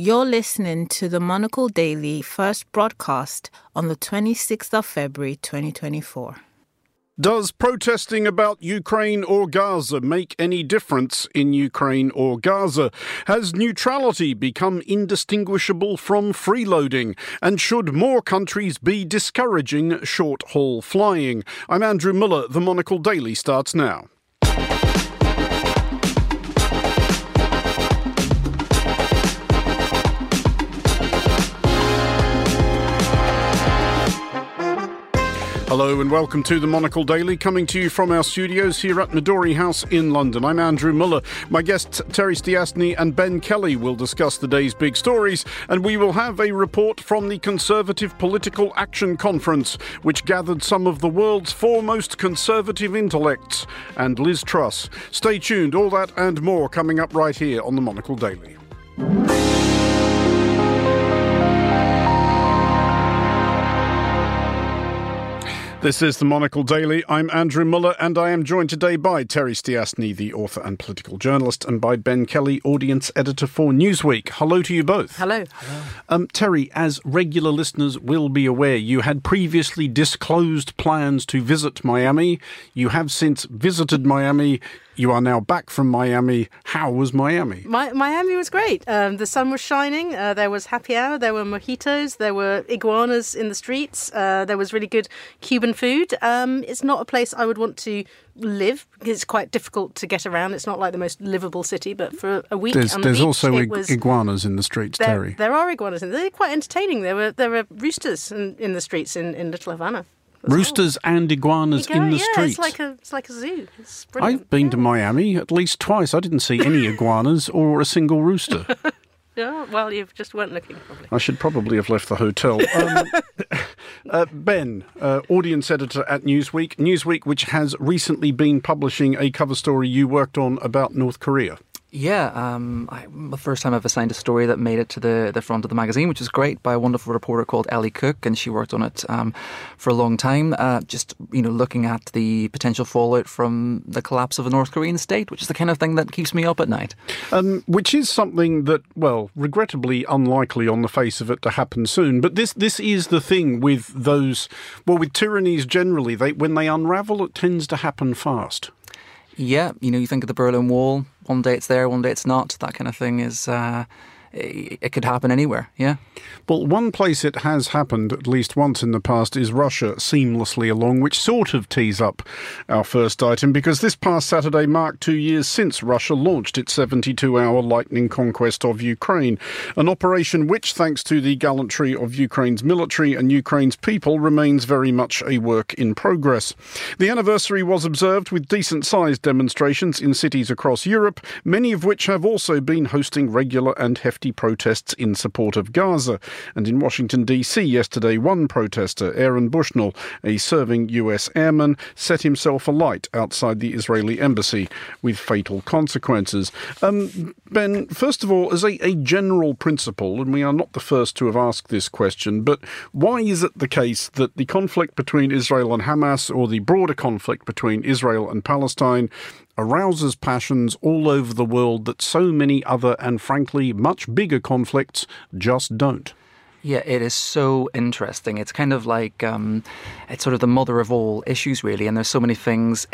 You're listening to the Monocle Daily first broadcast on the 26th of February 2024. Does protesting about Ukraine or Gaza make any difference in Ukraine or Gaza? Has neutrality become indistinguishable from freeloading? And should more countries be discouraging short haul flying? I'm Andrew Muller. The Monocle Daily starts now. Hello and welcome to the Monocle Daily, coming to you from our studios here at Midori House in London. I'm Andrew Muller. My guests Terry Stiastny and Ben Kelly will discuss the day's big stories, and we will have a report from the Conservative Political Action Conference, which gathered some of the world's foremost conservative intellects, and Liz Truss. Stay tuned, all that and more coming up right here on the Monocle Daily. This is the Monocle Daily. I'm Andrew Muller, and I am joined today by Terry Stiastny, the author and political journalist, and by Ben Kelly, audience editor for Newsweek. Hello to you both. Hello. Hello. Um, Terry, as regular listeners will be aware, you had previously disclosed plans to visit Miami. You have since visited Miami. You are now back from Miami. How was Miami? My, Miami was great. Um, the sun was shining. Uh, there was happy hour. There were mojitos. There were iguanas in the streets. Uh, there was really good Cuban food. Um, it's not a place I would want to live because it's quite difficult to get around. It's not like the most livable city, but for a week there's, there's beach, also it was, iguanas in the streets, there, Terry. There are iguanas, they're quite entertaining. There were there were roosters in, in the streets in, in Little Havana. Roosters well. and iguanas in the yeah, streets. It's like a it's like a zoo. I've been yeah. to Miami at least twice. I didn't see any iguanas or a single rooster. Yeah, well, you just weren't looking probably. I should probably have left the hotel. Um, uh, ben, uh, audience editor at Newsweek. Newsweek, which has recently been publishing a cover story you worked on about North Korea. Yeah, um, I, the first time I've assigned a story that made it to the, the front of the magazine, which is great, by a wonderful reporter called Ellie Cook, and she worked on it um, for a long time. Uh, just you know, looking at the potential fallout from the collapse of a North Korean state, which is the kind of thing that keeps me up at night. Um, which is something that, well, regrettably unlikely on the face of it to happen soon. But this this is the thing with those, well, with tyrannies generally, they when they unravel, it tends to happen fast. Yeah, you know, you think of the Berlin Wall. One day it's there, one day it's not. That kind of thing is. Uh, it could happen anywhere, yeah. Well, one place it has happened at least once in the past is Russia seamlessly along, which sort of tees up our first item because this past Saturday marked two years since Russia launched its 72 hour lightning conquest of Ukraine, an operation which, thanks to the gallantry of Ukraine's military and Ukraine's people, remains very much a work in progress. The anniversary was observed with decent sized demonstrations in cities across Europe, many of which have also been hosting regular and hefty protests in support of Gaza. And in Washington, D.C. yesterday, one protester, Aaron Bushnell, a serving U.S. airman, set himself alight outside the Israeli embassy with fatal consequences. Um, ben, first of all, as a, a general principle, and we are not the first to have asked this question, but why is it the case that the conflict between Israel and Hamas, or the broader conflict between Israel and Palestine, arouses passions all over the world that so many other and frankly much bigger conflicts just don't. Yeah, it is so interesting. It's kind of like um, it's sort of the mother of all issues, really. And there's so many things.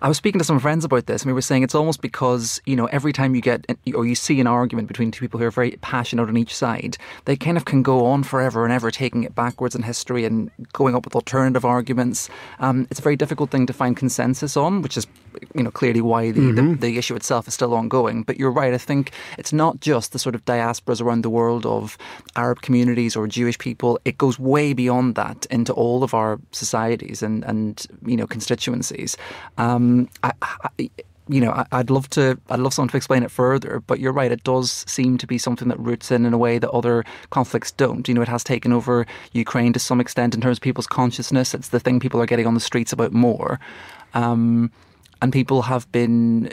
I was speaking to some friends about this, and we were saying it's almost because you know every time you get or you see an argument between two people who are very passionate on each side, they kind of can go on forever and ever, taking it backwards in history and going up with alternative arguments. Um, it's a very difficult thing to find consensus on, which is you know clearly why the, mm-hmm. the, the issue itself is still ongoing. But you're right. I think it's not just the sort of diasporas around the world of Arab communities or Jewish people. It goes way beyond that into all of our societies and and you know constituencies. Um, I, I, you know, I'd love to, I'd love someone to explain it further, but you're right. It does seem to be something that roots in in a way that other conflicts don't. You know, it has taken over Ukraine to some extent in terms of people's consciousness. It's the thing people are getting on the streets about more. Um, and people have been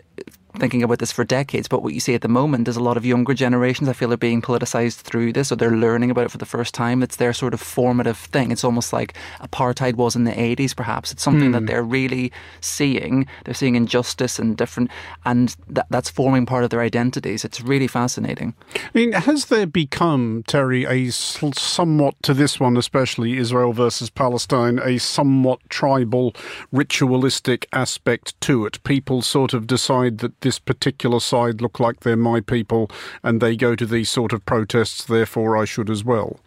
thinking about this for decades, but what you see at the moment is a lot of younger generations, I feel, are being politicized through this, or they're learning about it for the first time. It's their sort of formative thing. It's almost like apartheid was in the 80s, perhaps. It's something mm. that hmm. they're really seeing. They're seeing injustice and different, and that, that's forming part of their identities. It's really fascinating. I mean, has there become, Terry, a somewhat, to this one especially, Israel versus Palestine, a somewhat tribal, ritualistic aspect to it? People sort of decide that this particular side look like they're my people and they go to these sort of protests, therefore I should as well.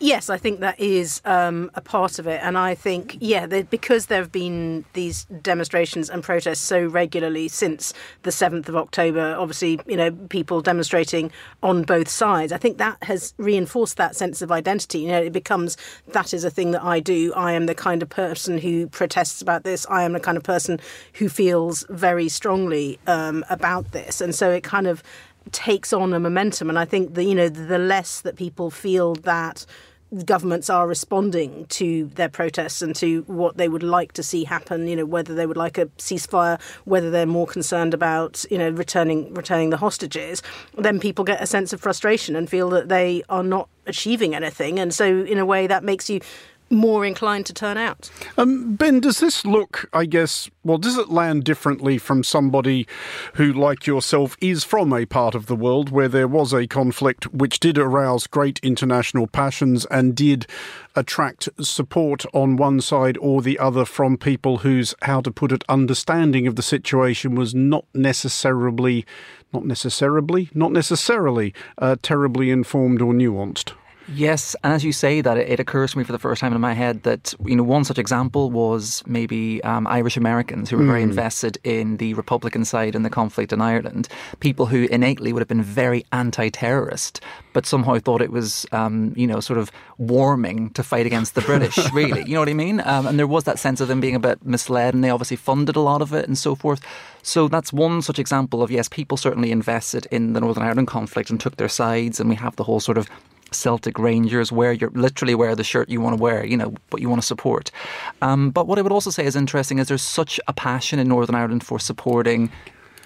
Yes, I think that is um, a part of it, and I think yeah, because there have been these demonstrations and protests so regularly since the seventh of October. Obviously, you know, people demonstrating on both sides. I think that has reinforced that sense of identity. You know, it becomes that is a thing that I do. I am the kind of person who protests about this. I am the kind of person who feels very strongly um, about this, and so it kind of takes on a momentum. And I think the you know the less that people feel that governments are responding to their protests and to what they would like to see happen. You know, whether they would like a ceasefire, whether they're more concerned about you know returning returning the hostages. Then people get a sense of frustration and feel that they are not achieving anything, and so in a way that makes you more inclined to turn out. Um, ben, does this look, I guess, well, does it land differently from somebody who, like yourself, is from a part of the world where there was a conflict which did arouse great international passions and did attract support on one side or the other from people whose, how to put it, understanding of the situation was not necessarily, not necessarily, not necessarily uh, terribly informed or nuanced? Yes, and as you say that, it, it, occurs to me for the first time in my head that you know one such example was maybe um, Irish Americans who were mm. very hmm. invested in the Republican side in the conflict in Ireland. People who innately would have been very anti-terrorist, but somehow thought it was um, you know sort of warming to fight against the British. really, you know what I mean? Um, and there was that sense of them being a bit misled, and they obviously funded a lot of it and so forth. So that's one such example of yes, people certainly invested in the Northern Ireland conflict and took their sides, and we have the whole sort of Celtic Rangers, wear your literally wear the shirt you want to wear, you know, what you want to support. Um, but what I would also say is interesting is there's such a passion in Northern Ireland for supporting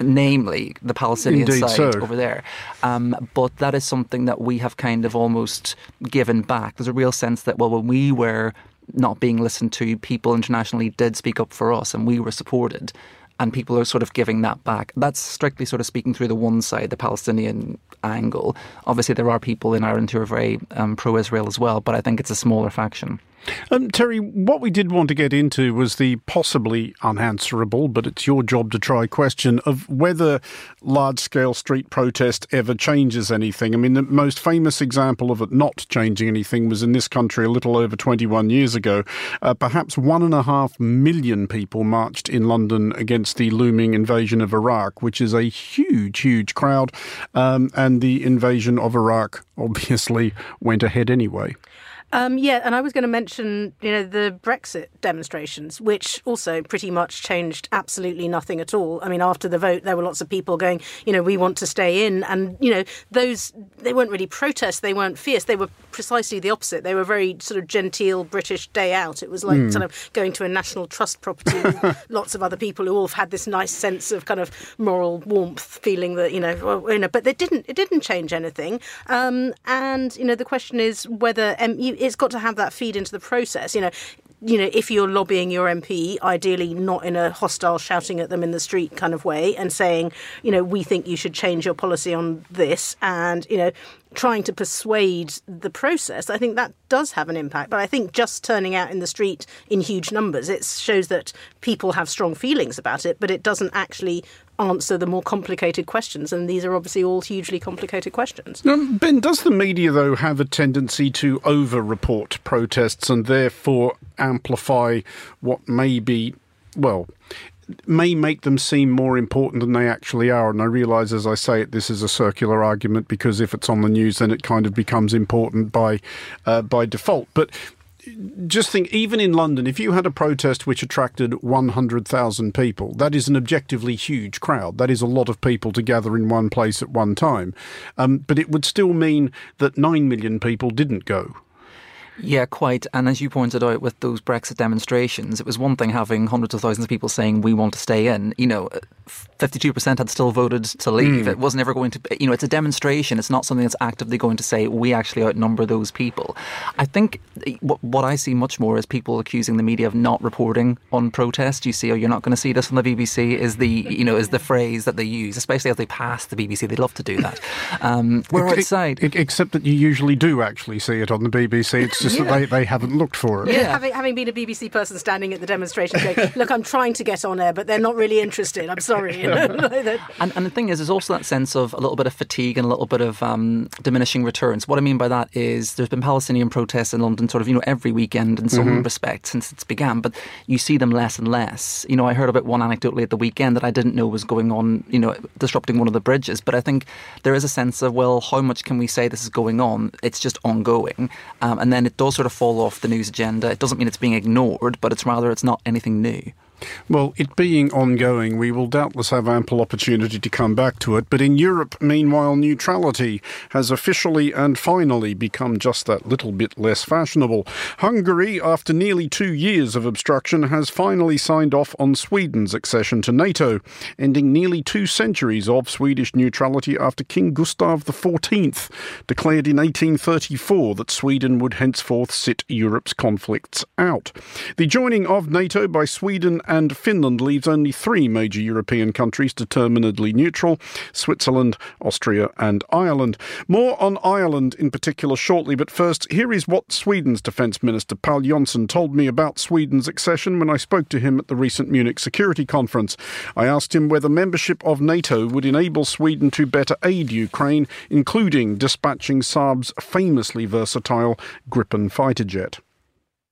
namely the Palestinian Indeed, side over there. Um, but that is something that we have kind of almost given back. There's a real sense that, well, when we were not being listened to, people internationally did speak up for us and we were supported and people are sort of giving that back. That's strictly sort of speaking through the one side, the Palestinian angle. Obviously, there are people in Ireland who are very um, pro Israel as well, but I think it's a smaller faction. Um, Terry, what we did want to get into was the possibly unanswerable, but it's your job to try question of whether large scale street protest ever changes anything. I mean, the most famous example of it not changing anything was in this country a little over 21 years ago. Uh, perhaps one and a half million people marched in London against the looming invasion of Iraq, which is a huge, huge crowd. Um, and the invasion of Iraq obviously went ahead anyway. Um, yeah, and I was going to mention, you know, the Brexit demonstrations, which also pretty much changed absolutely nothing at all. I mean, after the vote, there were lots of people going, you know, we want to stay in, and you know, those they weren't really protests, they weren't fierce, they were precisely the opposite. They were very sort of genteel British day out. It was like mm. of going to a National Trust property, with lots of other people who all have had this nice sense of kind of moral warmth, feeling that you know, well, you know, but they didn't. It didn't change anything. Um, and you know, the question is whether um, you, it's got to have that feed into the process. You know, you know, if you're lobbying your MP, ideally not in a hostile, shouting at them in the street kind of way, and saying, you know, we think you should change your policy on this, and you know, trying to persuade the process, I think that does have an impact. But I think just turning out in the street in huge numbers, it shows that people have strong feelings about it, but it doesn't actually answer the more complicated questions. And these are obviously all hugely complicated questions. Ben, does the media, though, have a tendency to over report protests and therefore amplify what may be, well, may make them seem more important than they actually are. And I realise as I say it, this is a circular argument because if it's on the news, then it kind of becomes important by uh, by default. But just think, even in London, if you had a protest which attracted 100,000 people, that is an objectively huge crowd. That is a lot of people to gather in one place at one time. Um, but it would still mean that 9 million people didn't go. Yeah, quite. And as you pointed out with those Brexit demonstrations, it was one thing having hundreds of thousands of people saying we want to stay in. You know, 52% had still voted to leave. Mm. It was never going to, you know, it's a demonstration. It's not something that's actively going to say we actually outnumber those people. I think what I see much more is people accusing the media of not reporting on protest. You see, oh, you're not going to see this on the BBC is the, you know, is the phrase that they use, especially as they pass the BBC. They'd love to do that. Um, we're outside. except that you usually do actually see it on the BBC. It's just yeah. that they, they haven't looked for it. Yeah, yeah. Having, having been a BBC person standing at the demonstration going, look, I'm trying to get on air, but they're not really interested. I'm sorry. and, and, the thing is, there's also that sense of a little bit of fatigue and a little bit of um, diminishing returns. What I mean by that is there's been Palestinian protests in London sort of, you know, every weekend in some mm-hmm. respect since it's began, but you see them less and less. You know, I heard about one anecdotally at the weekend that I didn't know was going on, you know, disrupting one of the bridges. But I think there is a sense of, well, how much can we say this is going on? It's just ongoing. Um, and then it does sort of fall off the news agenda. It doesn't mean it's being ignored, but it's rather it's not anything new. Well, it being ongoing, we will doubtless have ample opportunity to come back to it. But in Europe, meanwhile, neutrality has officially and finally become just that little bit less fashionable. Hungary, after nearly two years of obstruction, has finally signed off on Sweden's accession to NATO, ending nearly two centuries of Swedish neutrality after King Gustav XIV declared in 1834 that Sweden would henceforth sit Europe's conflicts out. The joining of NATO by Sweden and Finland leaves only three major European countries determinedly neutral Switzerland, Austria, and Ireland. More on Ireland in particular shortly, but first, here is what Sweden's Defence Minister Pål Jonson told me about Sweden's accession when I spoke to him at the recent Munich Security Conference. I asked him whether membership of NATO would enable Sweden to better aid Ukraine, including dispatching Saab's famously versatile Gripen fighter jet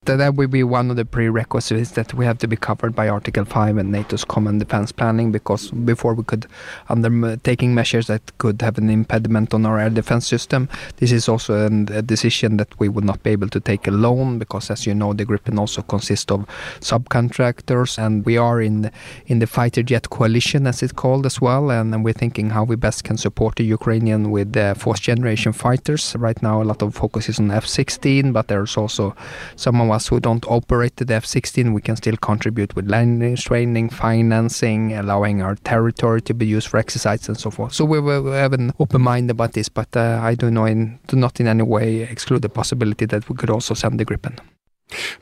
that will be one of the prerequisites that we have to be covered by Article 5 and NATO's common defense planning because before we could undertaking measures that could have an impediment on our air defense system. This is also an, a decision that we would not be able to take alone because as you know the Gripen also consists of subcontractors and we are in in the fighter jet coalition as it's called as well and, and we're thinking how we best can support the Ukrainian with uh, fourth generation fighters. Right now a lot of focus is on F-16 but there's also some of us who don't operate the F-16, we can still contribute with landing, training, financing, allowing our territory to be used for exercise and so forth. So we, we have an open mind about this, but uh, I do, in, do not in any way exclude the possibility that we could also send the Gripen.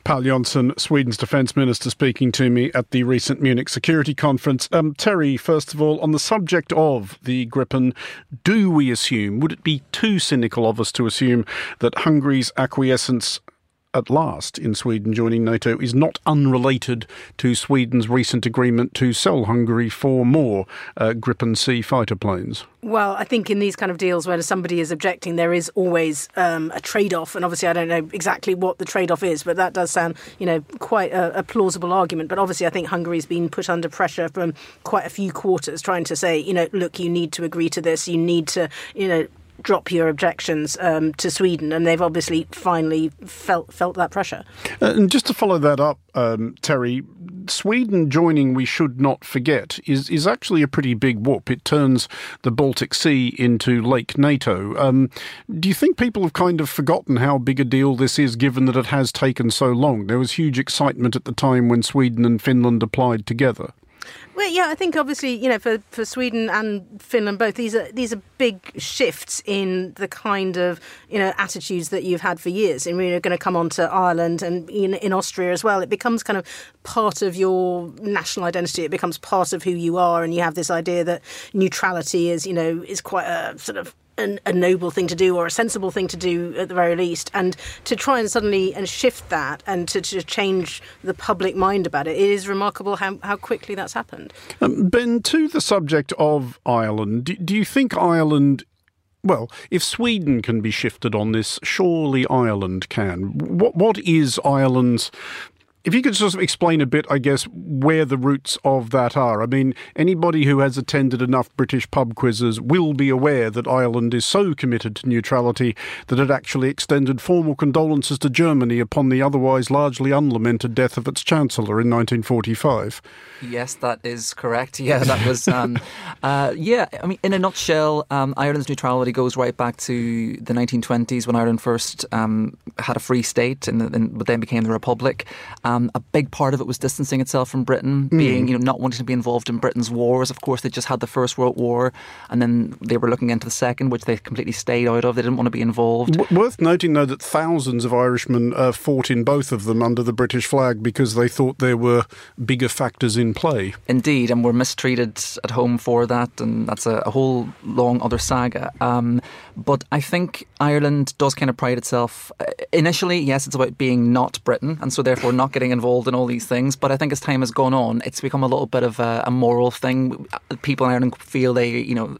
Pål Jonson, Sweden's defence minister, speaking to me at the recent Munich Security Conference. Um, Terry, first of all, on the subject of the Gripen, do we assume, would it be too cynical of us to assume that Hungary's acquiescence at last in Sweden joining NATO is not unrelated to Sweden's recent agreement to sell Hungary four more uh, Gripen C fighter planes. Well, I think in these kind of deals where somebody is objecting, there is always um, a trade off. And obviously, I don't know exactly what the trade off is, but that does sound, you know, quite a, a plausible argument. But obviously, I think Hungary's been put under pressure from quite a few quarters trying to say, you know, look, you need to agree to this, you need to, you know, drop your objections um, to Sweden, and they've obviously finally felt felt that pressure. Uh, and just to follow that up, um, Terry, Sweden joining, we should not forget, is is actually a pretty big whoop. It turns the Baltic Sea into Lake NATO. Um, do you think people have kind of forgotten how big a deal this is, given that it has taken so long? There was huge excitement at the time when Sweden and Finland applied together. Well, yeah, I think obviously, you know, for, for Sweden and Finland both, these are these are big shifts in the kind of you know attitudes that you've had for years. And we're going to come on to Ireland and in, in Austria as well. It becomes kind of part of your national identity. It becomes part of who you are, and you have this idea that neutrality is, you know, is quite a sort of an, a noble thing to do or a sensible thing to do at the very least and to try and suddenly and shift that and to, to change the public mind about it, it is remarkable how, how quickly that's happened um, ben to the subject of ireland do, do you think ireland well, if Sweden can be shifted on this, surely Ireland can. What what is Ireland's If you could sort of explain a bit, I guess, where the roots of that are. I mean, anybody who has attended enough British pub quizzes will be aware that Ireland is so committed to neutrality that it actually extended formal condolences to Germany upon the otherwise largely unlamented death of its Chancellor in 1945. Yes, that is correct. Yeah, that was. Um, uh, yeah, I mean, in a nutshell, um, Ireland's neutrality goes right back to the 1920s when Ireland first um, had a free state and, and then became the Republic. A big part of it was distancing itself from Britain, mm. being you know not wanting to be involved in Britain's wars. Of course, they just had the First World War, and then they were looking into the Second, which they completely stayed out of. They didn't want to be involved. W- worth noting, though, that thousands of Irishmen uh, fought in both of them under the British flag because they thought there were bigger factors in play. Indeed, and were mistreated at home for that, and that's a, a whole long other saga. Um, but I think Ireland does kind of pride itself. Uh, initially, yes, it's about being not Britain, and so therefore not getting involved in all these things. But I think as time has gone on, it's become a little bit of a, a moral thing. People in Ireland feel they, you know,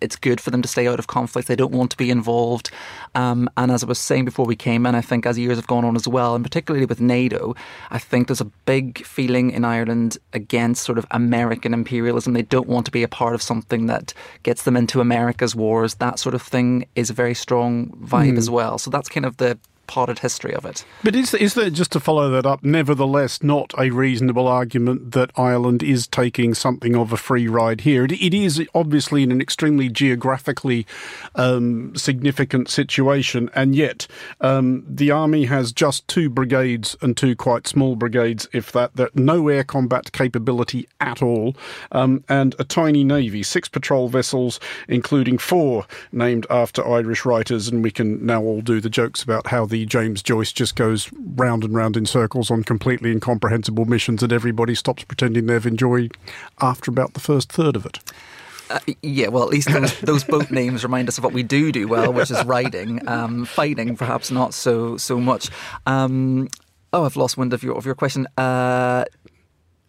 it's good for them to stay out of conflict. They don't want to be involved. Um, and as I was saying before we came in, I think as years have gone on as well, and particularly with NATO, I think there's a big feeling in Ireland against sort of American imperialism. They don't want to be a part of something that gets them into America's wars. That sort of thing is a very strong vibe mm. as well. So that's kind of the potted history of it. But is, is there, just to follow that up, nevertheless not a reasonable argument that Ireland is taking something of a free ride here? it, it is obviously in an extremely geographically um, significant situation, and yet um, the army has just two brigades and two quite small brigades, if that, that no air combat capability at all, um, and a tiny navy, six patrol vessels, including four named after Irish writers, and we can now all do the jokes about how the James Joyce just goes round and round in circles on completely incomprehensible missions and everybody stops pretending they've enjoyed after about the first third of it. Uh, yeah, well, at least those, those, boat names remind us of what we do do well, which is writing, um, fighting, perhaps not so so much. Um, oh, I've lost wind of your of your question. Uh,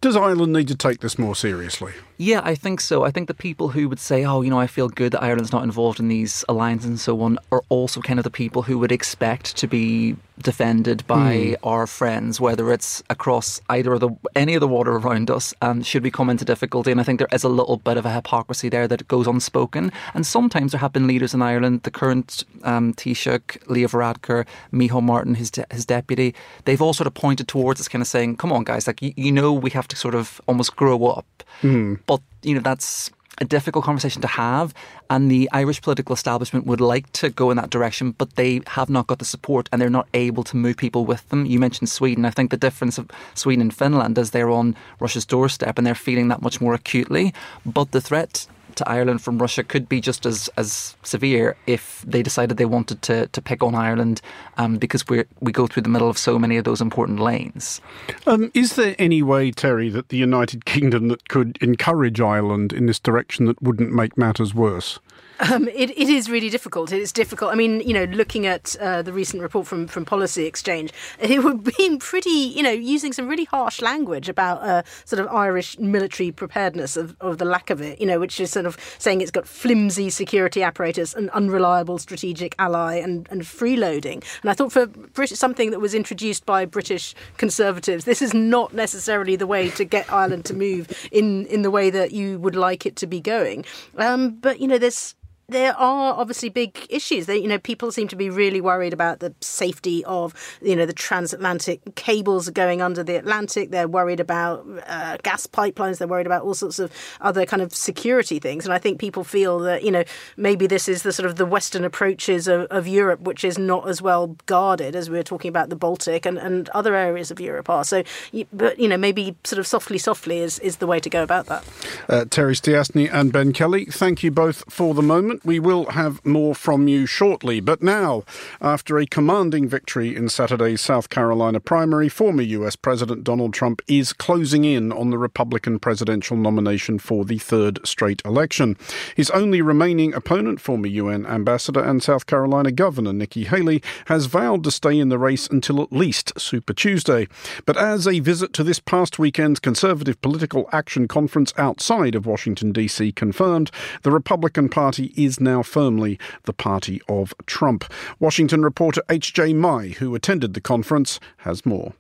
does Ireland need to take this more seriously? Yeah, I think so. I think the people who would say, oh, you know, I feel good that Ireland's not involved in these alliances and so on, are also kind of the people who would expect to be defended by mm. our friends, whether it's across either of the any of the water around us, um, should we come into difficulty. And I think there is a little bit of a hypocrisy there that goes unspoken. And sometimes there have been leaders in Ireland, the current um, Taoiseach, Leo Varadkar, Micheál Martin, his, de- his deputy, they've all sort of pointed towards us, kind of saying, come on, guys, like, you, you know, we have to sort of almost grow up. Mm. But, you know, that's a difficult conversation to have, and the Irish political establishment would like to go in that direction, but they have not got the support and they're not able to move people with them. You mentioned Sweden. I think the difference of Sweden and Finland is they're on Russia's doorstep and they're feeling that much more acutely. But the threat to Ireland from Russia could be just as, as severe if they decided they wanted to, to pick on Ireland um, because we we go through the middle of so many of those important lanes. Um, is there any way, Terry, that the United Kingdom that could encourage Ireland in this direction that wouldn't make matters worse? Um, it, it is really difficult. It is difficult. I mean, you know, looking at uh, the recent report from, from Policy Exchange, it would be pretty, you know, using some really harsh language about uh, sort of Irish military preparedness of, of the lack of it, you know, which is sort of saying it's got flimsy security apparatus, an unreliable strategic ally, and, and freeloading. And I thought for British, something that was introduced by British conservatives, this is not necessarily the way to get Ireland to move in, in the way that you would like it to be going. Um, but, you know, there's there are obviously big issues. They, you know, people seem to be really worried about the safety of, you know, the transatlantic cables going under the Atlantic. They're worried about uh, gas pipelines. They're worried about all sorts of other kind of security things. And I think people feel that, you know, maybe this is the sort of the Western approaches of, of Europe, which is not as well guarded as we were talking about the Baltic and, and other areas of Europe are. So, but you know, maybe sort of softly, softly is is the way to go about that. Uh, Terry Stiastny and Ben Kelly, thank you both for the moment We will have more from you shortly. But now, after a commanding victory in Saturday's South Carolina primary, former US President Donald Trump is closing in on the Republican presidential nomination for the third straight election. His only remaining opponent, former UN Ambassador and South Carolina Governor Nikki Haley, has vowed to stay in the race until at least Super Tuesday. But as a visit to this past weekend's Conservative Political Action Conference outside of Washington, D.C. confirmed, the Republican Party is now firmly the party of Trump. Washington reporter H.J. Mai, who attended the conference, has more.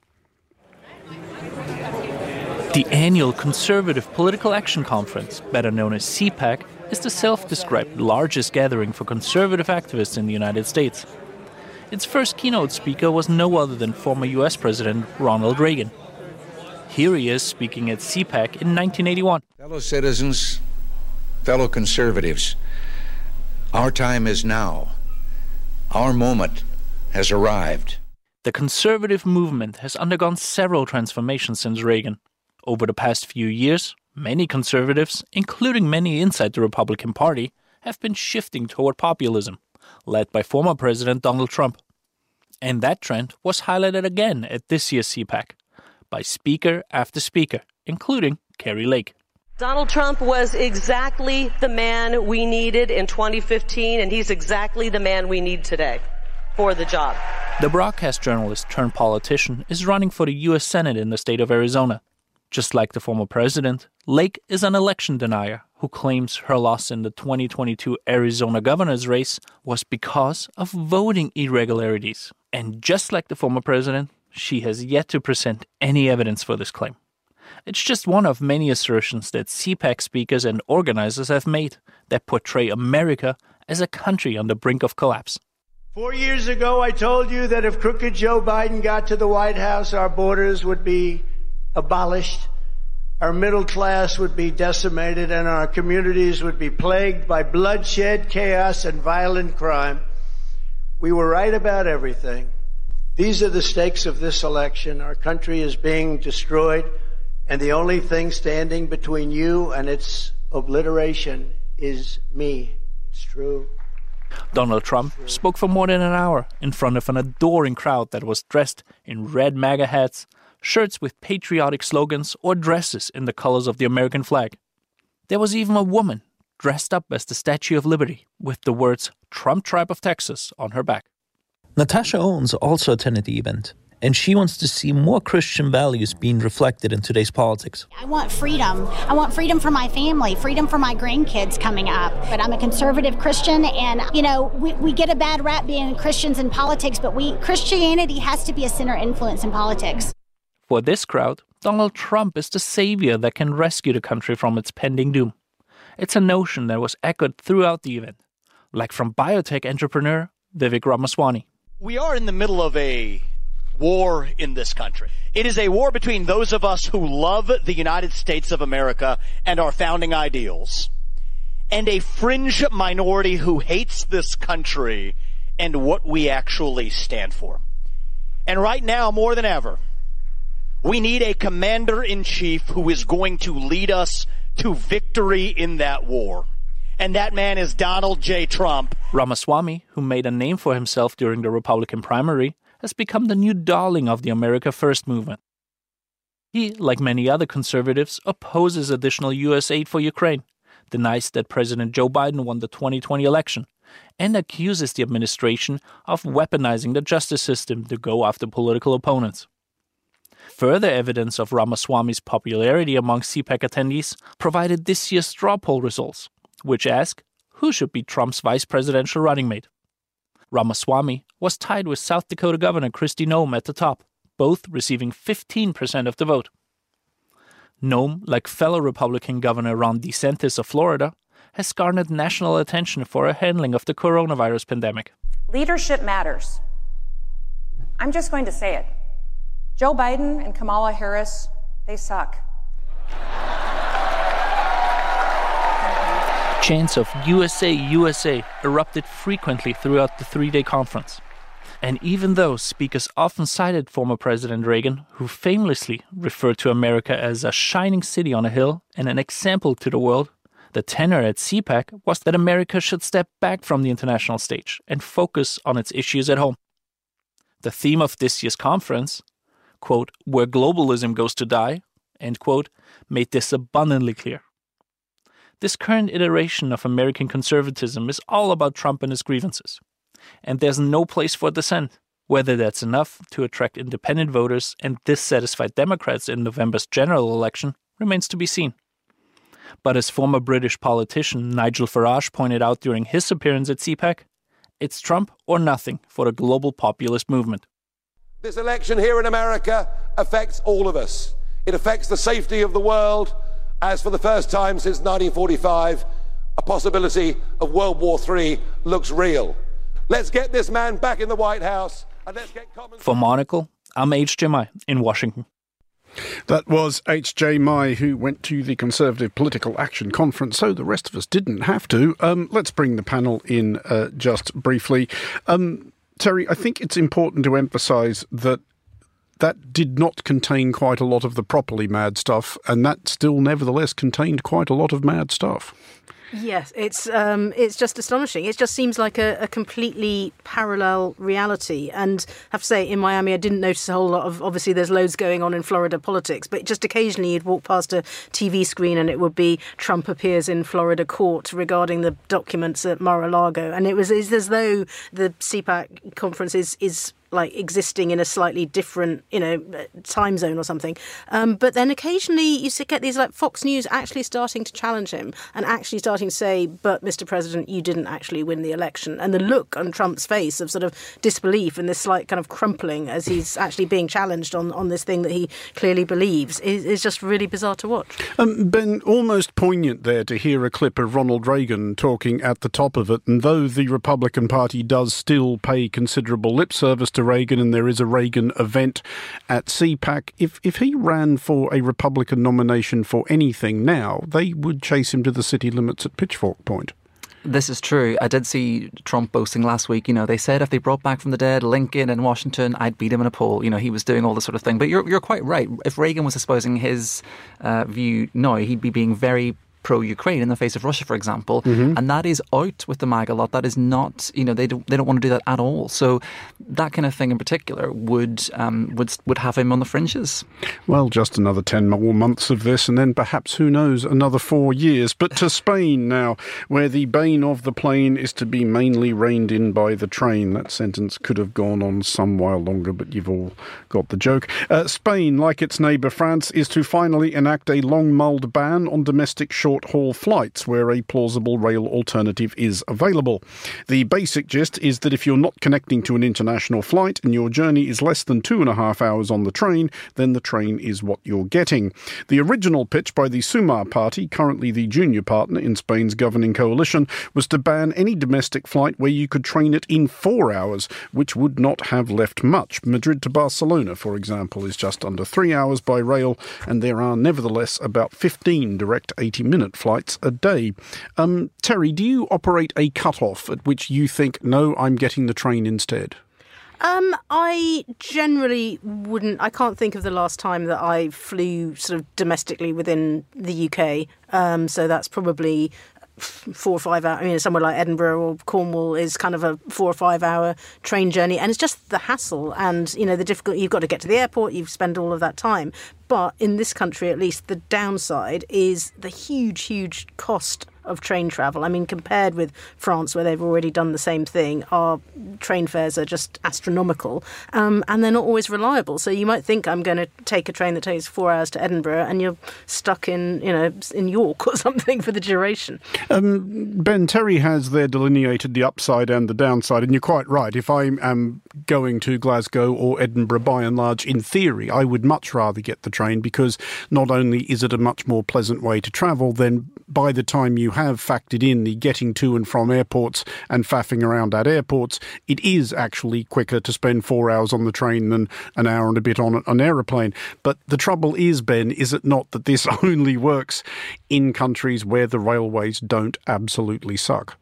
The annual Conservative Political Action Conference, better known as CPAC, is the self described largest gathering for conservative activists in the United States. Its first keynote speaker was no other than former US President Ronald Reagan. Here he is speaking at CPAC in 1981. Fellow citizens, fellow conservatives, our time is now. Our moment has arrived. The conservative movement has undergone several transformations since Reagan. Over the past few years, many conservatives, including many inside the Republican Party, have been shifting toward populism, led by former President Donald Trump. And that trend was highlighted again at this year's CPAC by speaker after speaker, including Kari Lake. Donald Trump was exactly the man we needed in 2015, and he's exactly the man we need today for the job. The broadcast journalist turned politician is running for the U.S. Senate in the state of Arizona just like the former president, Lake is an election denier who claims her loss in the 2022 Arizona governor's race was because of voting irregularities. And just like the former president, she has yet to present any evidence for this claim. It's just one of many assertions that CPAC speakers and organizers have made that portray America as a country on the brink of collapse. Four years ago, I told you that if crooked Joe Biden got to the White House, our borders would be abolished, our middle class would be decimated, and our communities would be plagued by bloodshed, chaos, and violent crime. We were right about everything. These are the stakes of this election. Our country is being destroyed, and the only thing standing between you and its obliteration is me. It's true. Donald Trump spoke for more than an hour in front of an adoring crowd that was dressed in red MAGA hats, shirts with patriotic slogans, or dresses in the colors of the American flag. There was even a woman dressed up as the Statue of Liberty with the words Trump Tribe of Texas on her back. Natasha Owens also attended the event, and she wants to see more Christian values being reflected in today's politics. I want freedom. I want freedom for my family, freedom for my grandkids coming up. But I'm a conservative Christian, and you know, we, we get a bad rap being Christians in politics, but we Christianity has to be a center influence in politics. For this crowd, Donald Trump is the savior that can rescue the country from its pending doom. It's a notion that was echoed throughout the event, like from biotech entrepreneur Vivek Ramaswamy. We are in the middle of a war in this country. It is a war between those of us who love the United States of America and our founding ideals, and a fringe minority who hates this country and what we actually stand for. And right now, more than ever, we need a commander in chief who is going to lead us to victory in that war. And that man is Donald J. Trump. Ramaswamy, who made a name for himself during the Republican primary, has become the new darling of the America First movement. He, like many other conservatives, opposes additional U.S. aid for Ukraine, denies that President Joe Biden won the 2020 election, and accuses the administration of weaponizing the justice system to go after political opponents. Further evidence of Ramaswamy's popularity among CPAC attendees provided this year's straw poll results, which ask who should be Trump's vice presidential running mate. Ramaswamy was tied with South Dakota Governor Kristi Noem at the top, both receiving 15% of the vote. Noem, like fellow Republican Governor Ron DeSantis of Florida, has garnered national attention for her handling of the coronavirus pandemic. Leadership matters. I'm just going to say it. Joe Biden and Kamala Harris, they suck. Chants of USA, USA erupted frequently throughout the three day conference. And even though speakers often cited former President Reagan, who famously referred to America as a shining city on a hill and an example to the world, the tenor at CPAC was that America should step back from the international stage and focus on its issues at home. The theme of this year's conference, quote, where globalism goes to die, end quote, made this abundantly clear. This current iteration of American conservatism is all about Trump and his grievances. And there's no place for dissent. Whether that's enough to attract independent voters and dissatisfied Democrats in November's general election remains to be seen. But as former British politician Nigel Farage pointed out during his appearance at CPAC, it's Trump or nothing for the global populist movement. This election here in America affects all of us. It affects the safety of the world, as for the first time since 1945, a possibility of World War III looks real. Let's get this man back in the White House and let's get common. For Monocle, I'm H.J. Mai in Washington. That was H.J. Mai, who went to the Conservative Political Action Conference, so the rest of us didn't have to. Um, let's bring the panel in uh, just briefly. Um, Terry, I think it's important to emphasise that that did not contain quite a lot of the properly mad stuff, and that still nevertheless contained quite a lot of mad stuff. Yes, it's um, it's just astonishing. It just seems like a, a, completely parallel reality. And I have to say, in Miami, I didn't notice a whole lot of. Obviously, there's loads going on in Florida politics, but just occasionally you'd walk past a TV screen and it would be Trump appears in Florida court regarding the documents at Mar-a-Lago, and it was as though the CPAC conference is is like existing in a slightly different, you know, time zone or something. Um, but then occasionally you get these like Fox News actually starting to challenge him and actually starting to say, "But Mr. President, you didn't actually win the election." And the look on Trump's face of sort of disbelief and this slight kind of crumpling as he's actually being challenged on on this thing that he clearly believes is, is just really bizarre to watch. Um, ben, almost poignant there to hear a clip of Ronald Reagan talking at the top of it, and though the Republican Party does still pay considerable lip service to Reagan, and there is a Reagan event at CPAC. If if he ran for a Republican nomination for anything now, they would chase him to the city limits at Pitchfork Point. This is true. I did see Trump boasting last week. You know, they said if they brought back from the dead Lincoln in Washington, I'd beat him in a poll. You know, he was doing all this sort of thing. But you're you're quite right. If Reagan was espousing his uh, view no, he'd be being very pro-Ukraine in the face of Russia, for example, mm-hmm. and that is out with the MAGA lot. That is not, you know, they don't, they don't want to do that at all. So that kind of thing in particular would um, would would have him on the fringes. Well, just another ten more months of this, and then perhaps who knows, another four years. But to Spain now, where the bane of the plane is to be mainly reined in by the train. That sentence could have gone on some while longer, but you've all got the joke. Uh, Spain, like its neighbour France, is to finally enact a long-mulled ban on domestic short short haul flights where a plausible rail alternative is available. The basic gist is that if you're not connecting to an international flight and your journey is less than two and a half hours on the train, then the train is what you're getting. The original pitch by the Sumar Party, currently the junior partner in Spain's governing coalition, was to ban any domestic flight where you could train it in four hours, which would not have left much. Madrid to Barcelona, for example, is just under three hours by rail, and there are nevertheless about 15 direct 80 minute minute flights a day. Um, Terry, do you operate a cut-off at which you think, no, I'm getting the train instead? Um, I generally wouldn't. I can't think of the last time that I flew sort of domestically within the UK. Um, so that's probably four or five. I mean, somewhere like Edinburgh or Cornwall is kind of a four or five hour train journey, and it's just the hassle and you know the difficulty. You've got to get to the airport. you've spent all of that time. But in this country, at least, the downside is the huge, huge cost of train travel. I mean, compared with France, where they've already done the same thing, our train fares are just astronomical, um, and they're not always reliable. So you might think I'm going to take a train that takes four hours to Edinburgh, and you're stuck in, you know, in York or something for the duration. Um, ben Terry has there delineated the upside and the downside, and you're quite right. If I am going to Glasgow or Edinburgh, by and large, in theory, I would much rather get the train because not only is it a much more pleasant way to travel, then by the time you have factored in the getting to and from airports and faffing around at airports, it is actually quicker to spend four hours on the train than an hour and a bit on an aeroplane. But the trouble is, Ben, is it not that this only works in countries where the railways don't absolutely suck?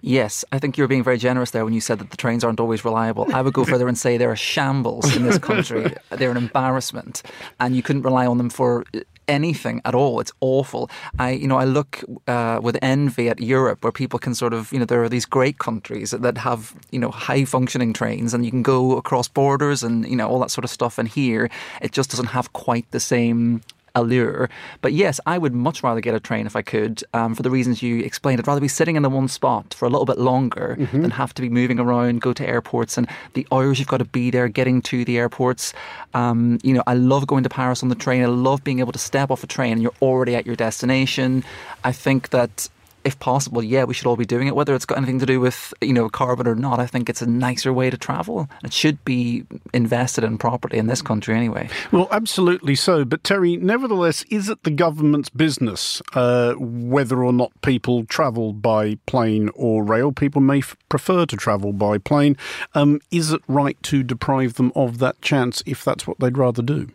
Yes, I think you were being very generous there when you said that the trains aren't always reliable. I would go further and say they're a shambles in this country. they're an embarrassment, and you couldn't rely on them for anything at all. It's awful. I, you know, I look uh, with envy at Europe, where people can sort of, you know, there are these great countries that have, you know, high functioning trains, and you can go across borders and you know all that sort of stuff. And here, it just doesn't have quite the same allure. But yes, I would much rather get a train if I could, um, for the reasons you explained. I'd rather be sitting in the one spot for a little bit longer mm-hmm. than have to be moving around, go to airports, and the hours you've got to be there, getting to the airports. Um, you know, I love going to Paris on the train. I love being able to step off a train and you're already at your destination. I think that if possible, yeah, we should all be doing it. Whether it's got anything to do with you know carbon or not, I think it's a nicer way to travel. It should be invested in properly in this country anyway. Well, absolutely so. But Terry, nevertheless, is it the government's business uh, whether or not people travel by plane or rail? People may f- prefer to travel by plane. Um, is it right to deprive them of that chance if that's what they'd rather do?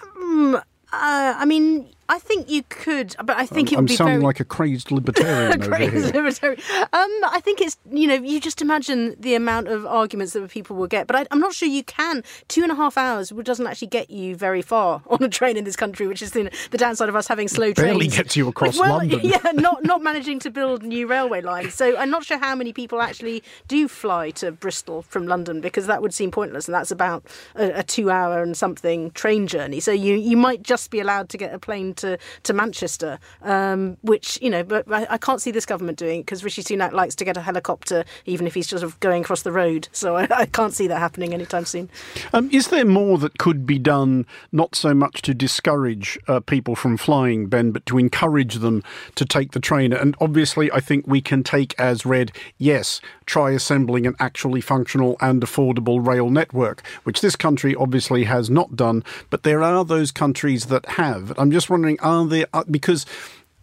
Um, uh, I mean, I think you could, but I think I'm, it would I'm be sounding very like a crazed libertarian over Crazy here. libertarian. Um, I think it's you know you just imagine the amount of arguments that people will get, but I, I'm not sure you can. Two and a half hours doesn't actually get you very far on a train in this country, which is the, the downside of us having slow trains. Barely gets you across well, London. Yeah, not not managing to build new railway lines. So I'm not sure how many people actually do fly to Bristol from London because that would seem pointless, and that's about a, a two-hour and something train journey. So you you might just be allowed to get a plane to to Manchester, um, which you know, but I, I can't see this government doing because Rishi Sunak likes to get a helicopter even if he's just sort of going across the road. So I, I can't see that happening anytime soon. Um, is there more that could be done, not so much to discourage uh, people from flying, Ben, but to encourage them to take the train? And obviously, I think we can take as read, yes, try assembling an actually functional and affordable rail network, which this country obviously has not done, but there are those countries that have. I'm just wondering, are there, uh, because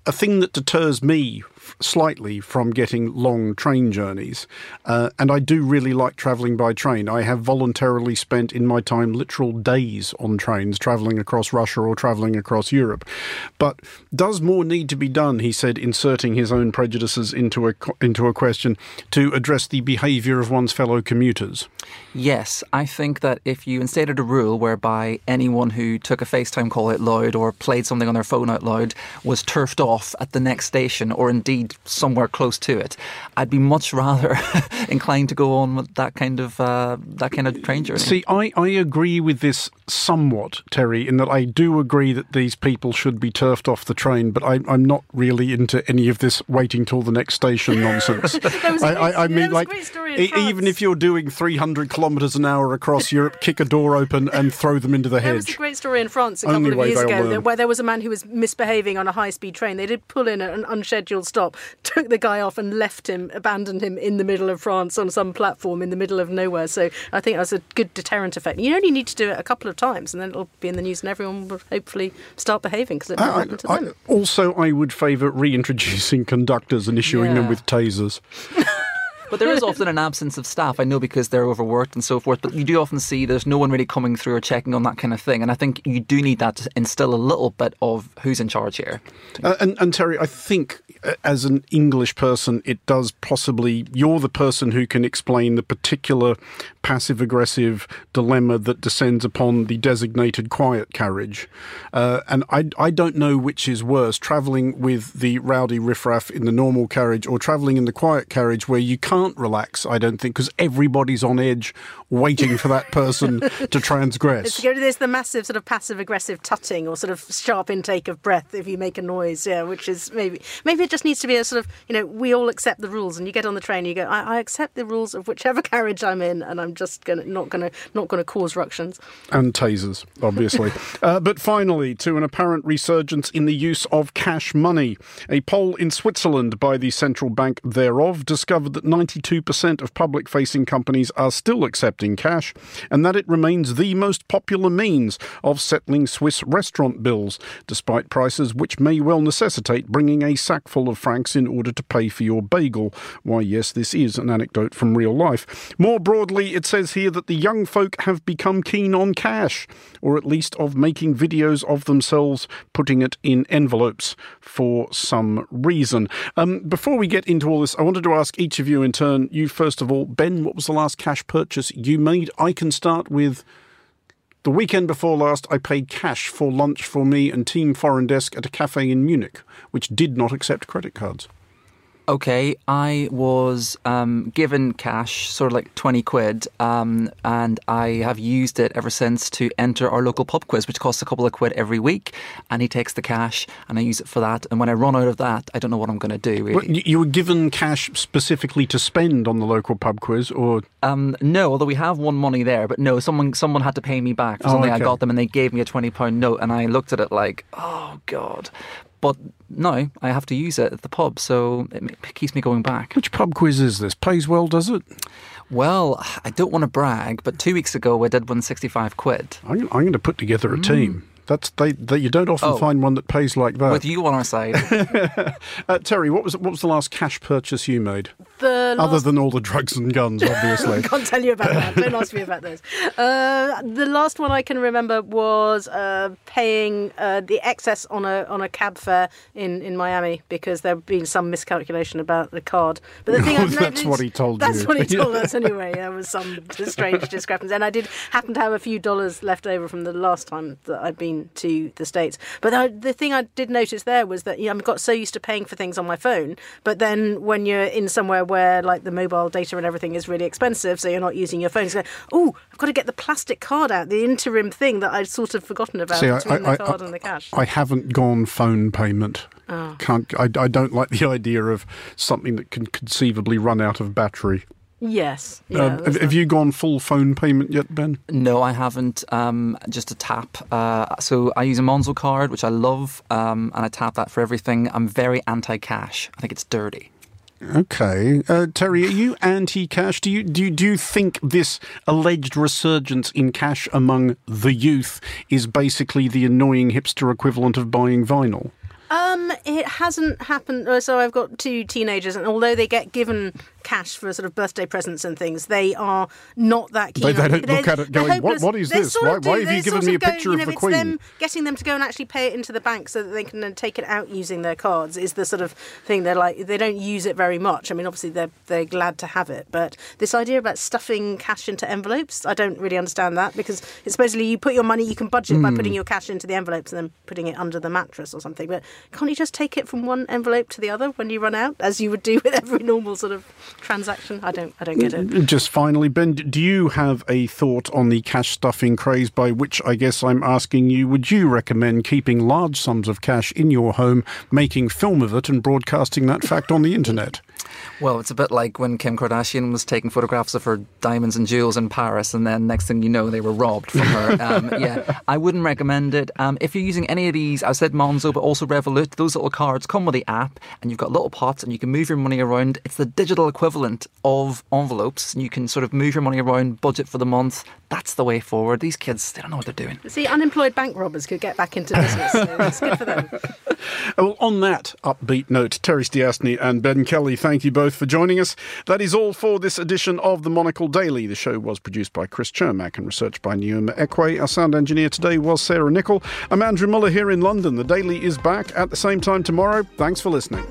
a thing that deters me slightly from getting long train journeys, uh, and I do really like travelling by train. I have voluntarily spent in my time literal days on trains travelling across Russia or travelling across Europe. But does more need to be done? He said, inserting his own prejudices into a into a question to address the behaviour of one's fellow commuters. Yes, I think that if you instated a rule whereby anyone who took a FaceTime call out loud or played something on their phone out loud was turfed off at the next station or indeed somewhere close to it, I'd be much rather inclined to go on with that kind of uh, that kind of train journey. See, I, I agree with this somewhat, Terry, in that I do agree that these people should be turfed off the train, but I, I'm not really into any of this waiting till the next station nonsense. was a I, great- I, I there mean, was like, great story e- even if you're doing 300 kilometres an hour across Europe, kick a door open and throw them into the There was a hedge. great story in France a Only couple of years ago that, where there was a man who was misbehaving on a high speed train. They did pull in at an unscheduled stop, took the guy off, and left him, abandoned him in the middle of France on some platform in the middle of nowhere. So I think that's a good deterrent effect. You only need to do it a couple of times, and then it'll be in the news, and everyone will hopefully start behaving because it I- didn't to I- them. also, I would favour reintroducing conductors and issuing them with tasers. But there is often an absence of staff. I know because they're overworked and so forth. But you do often see there's no one really coming through or checking on that kind of thing. And I think you do need that to instill a little bit of who's in charge here. Uh, and, and Terry, I think uh, as an English person, it does possibly, you're the person who can explain the particular passive aggressive dilemma that descends upon the designated quiet carriage. Uh, and I, I don't know which is worse travelling with the rowdy riffraff in the normal carriage or travelling in the quiet carriage where you can't relax, I don't think, because everybody's on edge waiting for that person to transgress. It's. There's the massive sort of passive aggressive tutting or sort of sharp intake of breath if you make a noise. Yeah, which is maybe maybe it just needs to be a sort of you know we all accept the rules and you get on the train and you go I, I accept the rules of whichever carriage I'm in and I'm just gonna not gonna not gonna cause ructions. and tasers, obviously. uh, but finally, to an apparent resurgence in the use of cash money. A poll in Switzerland by the central bank thereof discovered that 92% of public facing companies are still accepting cash and that it remains the most popular means of settling Swiss restaurant bills, despite prices which may well necessitate bringing a sackful of francs in order to pay for your bagel. Why, yes, this is an anecdote from real life. More broadly, it says here that the young folk have become keen on cash, or at least of making videos of themselves putting it in envelopes for some reason. Um, before we get into all this, I wanted to ask each of you in turn. You first of all, Ben, what was the last cash purchase you made? I can start with. The weekend before last, I paid cash for lunch for me and Team Foreign Desk at a cafe in Munich, which did not accept credit cards. Okay, I was um, given cash, sort of like 20 quid, um, and I have used it ever since to enter our local pub quiz, which costs a couple of quid every week. And he takes the cash, and I use it for that. And when I run out of that, I don't know what I'm going to do, really. You were given cash specifically to spend on the local pub quiz, or Um, no, although we have won money there, but no, someone someone had to pay me back for Oh, something I got them, and they gave me a twenty pound note, and I looked at it like, oh god. but no, I have to use it at the pub, so it keeps me going back. Which pub quiz is this? Pays well, does it? Well, I don't want to brag, but two weeks ago we did win 65 quid. I'm, I'm going to put together a mm. team. That's they, they. You don't often Oh. find one that pays like that. With you on our side. uh, Terry, what was what was the last cash purchase you made? The Other than all the drugs and guns, obviously. I can't tell you about that. Don't ask me about those. Uh, the last one I can remember was uh, paying uh, the excess on a on a cab fare in, in Miami because there had been some miscalculation about the card. But the thing I've That's noticed- what he told That's you. what he told us anyway. There was some strange discrepancy, and I did happen to have a few dollars left over from the last time that I'd been to the states. But the, the thing I did notice there was that you know, I got so used to paying for things on my phone, but then when you're in somewhere where like the mobile data and everything is really expensive, so you're not using your phone, you go, oh, I've got to get the plastic card out, the interim thing that I'd sort of forgotten about See, I- between I- the I- card and the cash. I haven't gone phone payment. Oh. Can't. I, I don't like the idea of something that can conceivably run out of battery. Yes. Yeah, Um, have, have you gone full phone payment yet, Ben? No, I haven't. Um, just a tap. Uh, so I use a Monzo card, which I love, um, and I tap that for everything. I'm very anti-cash. I think it's dirty. Okay, uh, Terry, are you anti-cash? Do you do you, do you think this alleged resurgence in cash among the youth is basically the annoying hipster equivalent of buying vinyl? Um, it hasn't happened. uh, So I've got two teenagers, and although they get given cash for sort of birthday presents and things, they are not that keen. They- they on don't look at it going, "What- what is this? Why- of why do. have you given me a go- picture you of know, the it's Queen? Them getting them to go and actually pay it into the bank so that they can then take it out using their cards is the sort of thing they're like. They don't use it very much. I mean, obviously they're they're glad to have it, but this idea about stuffing cash into envelopes, I don't really understand that because it's supposedly you put your money, you can budget by Hmm. putting your cash into the envelopes and then putting it under the mattress or something. But can't you just take it from one envelope to the other when you run out, as you would do with every normal sort of transaction? I don't, I don't get it. Mm, just finally, Ben, do you have a thought on the cash stuffing craze? By which I guess I'm asking you, would you recommend keeping large sums of cash in your home, making film of it, and broadcasting that fact on the internet? Well, it's a bit like when Kim Kardashian was taking photographs of her diamonds and jewels in Paris, and then next thing you know, they were robbed from her. Um, yeah, I wouldn't recommend it. Um, if you're using any of these, I said Monzo, but also Revolut, those little cards come with the app, and you've got little pots, and you can move your money around. It's the digital equivalent of envelopes, and you can sort of move your money around, budget for the month. That's the way forward. These kids, they don't know what they're doing. See, unemployed bank robbers could get back into business. So it's good for them. Well, on that upbeat note, Terry Stiastny and Ben Kelly, thank you both for joining us. That is all for this edition of the Monocle Daily. The show was produced by Chris Chermack and researched by Neuma Ekwe. Our sound engineer today was Sarah Nichol. I'm Andrew Mueller here in London. The Daily is back at the same time tomorrow. Thanks for listening.